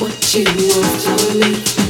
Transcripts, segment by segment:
What you want to leave.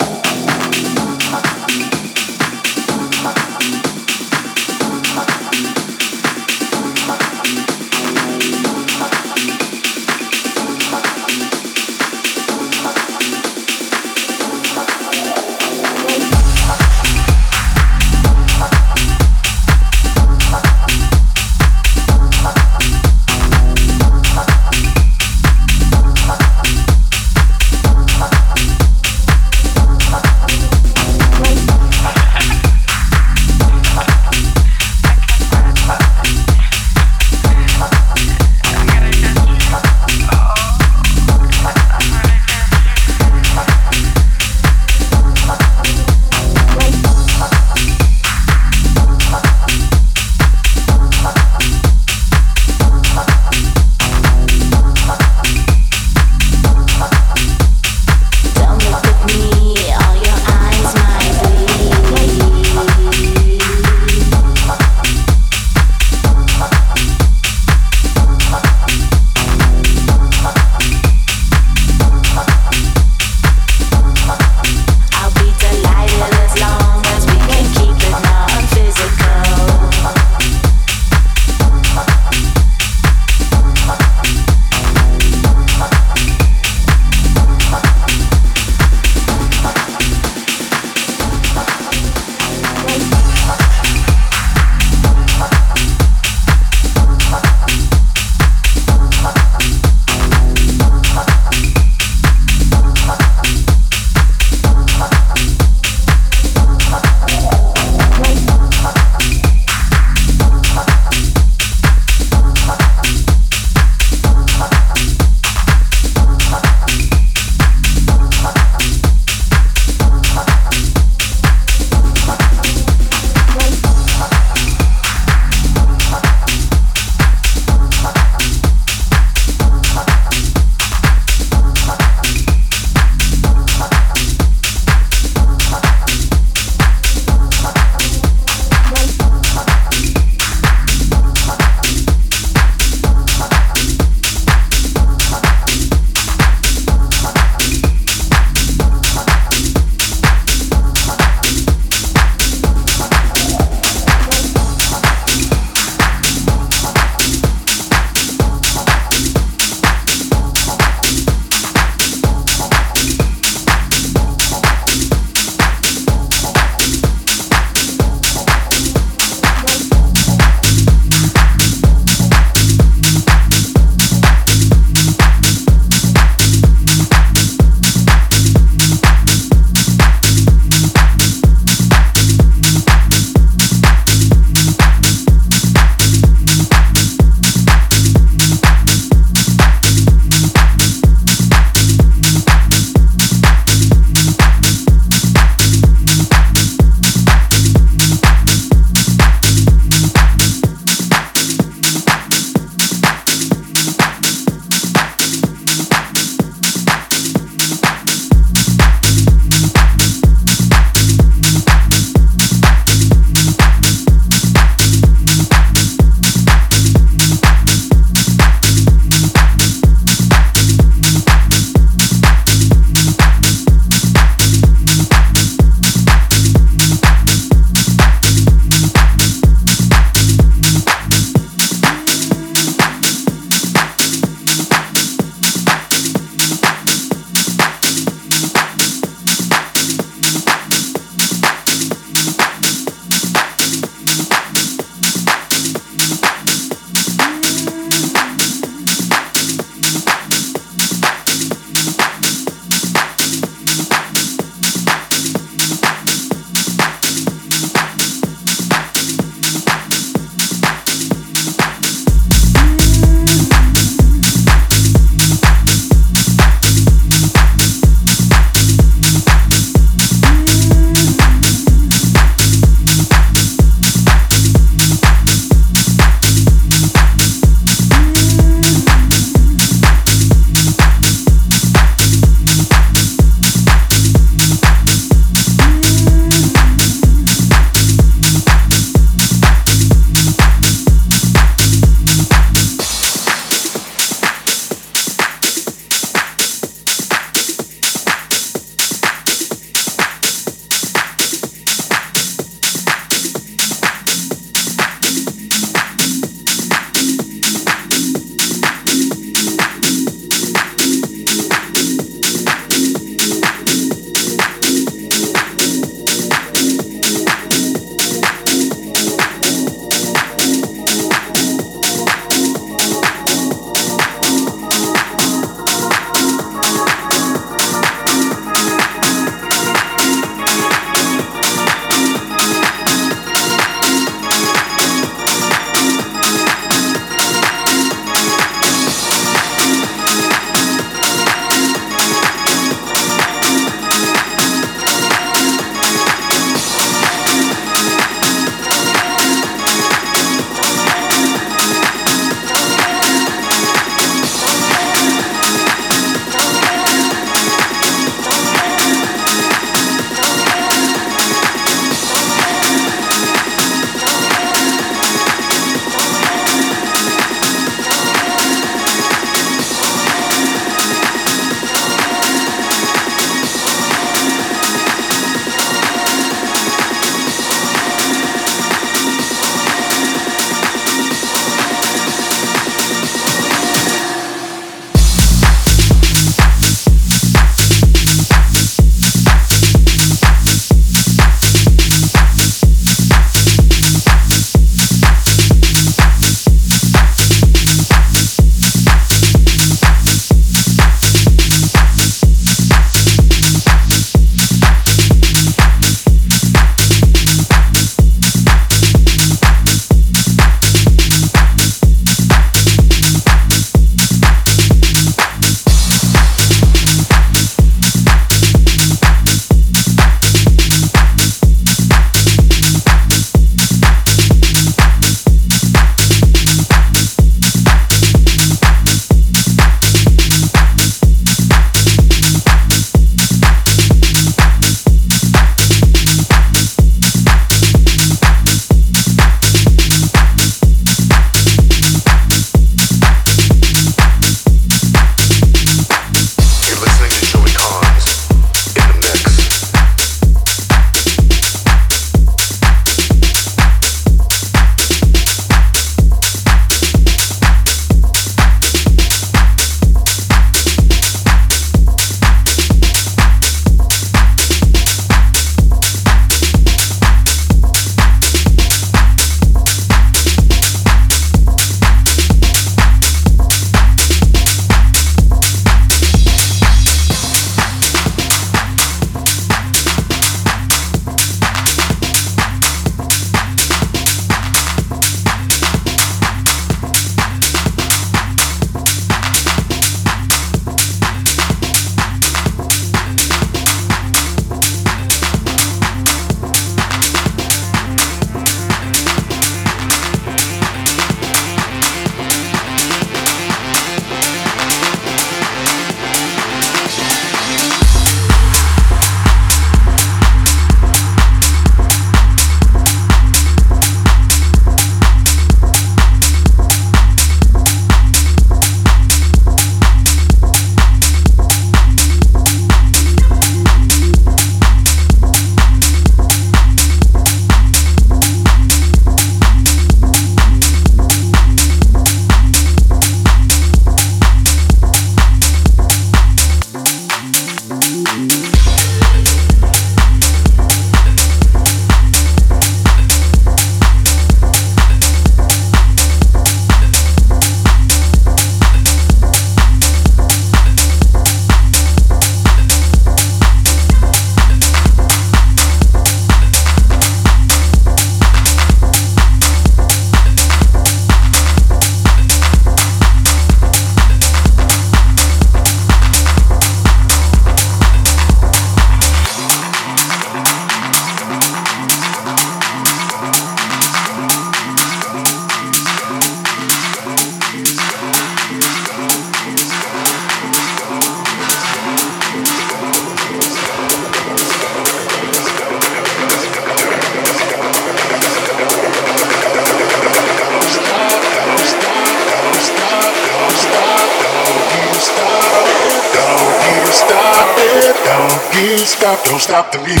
Stop, the music.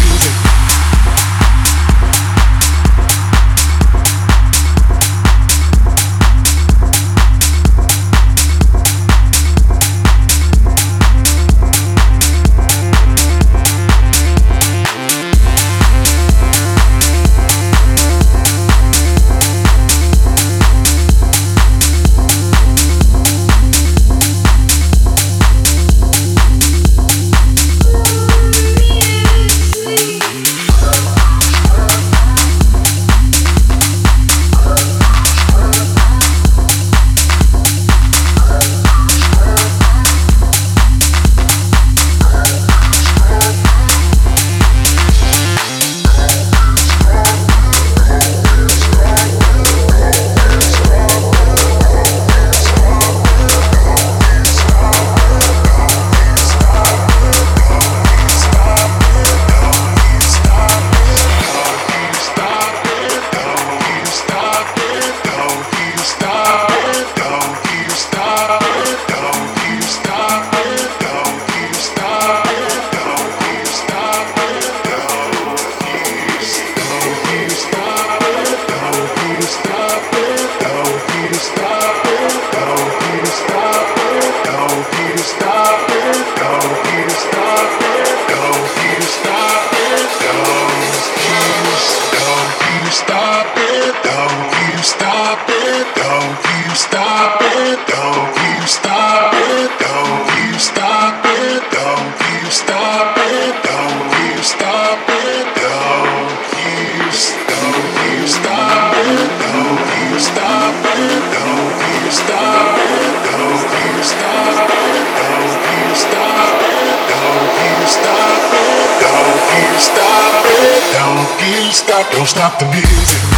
Don't stop the music.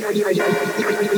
やいやいやいやいやいやいや。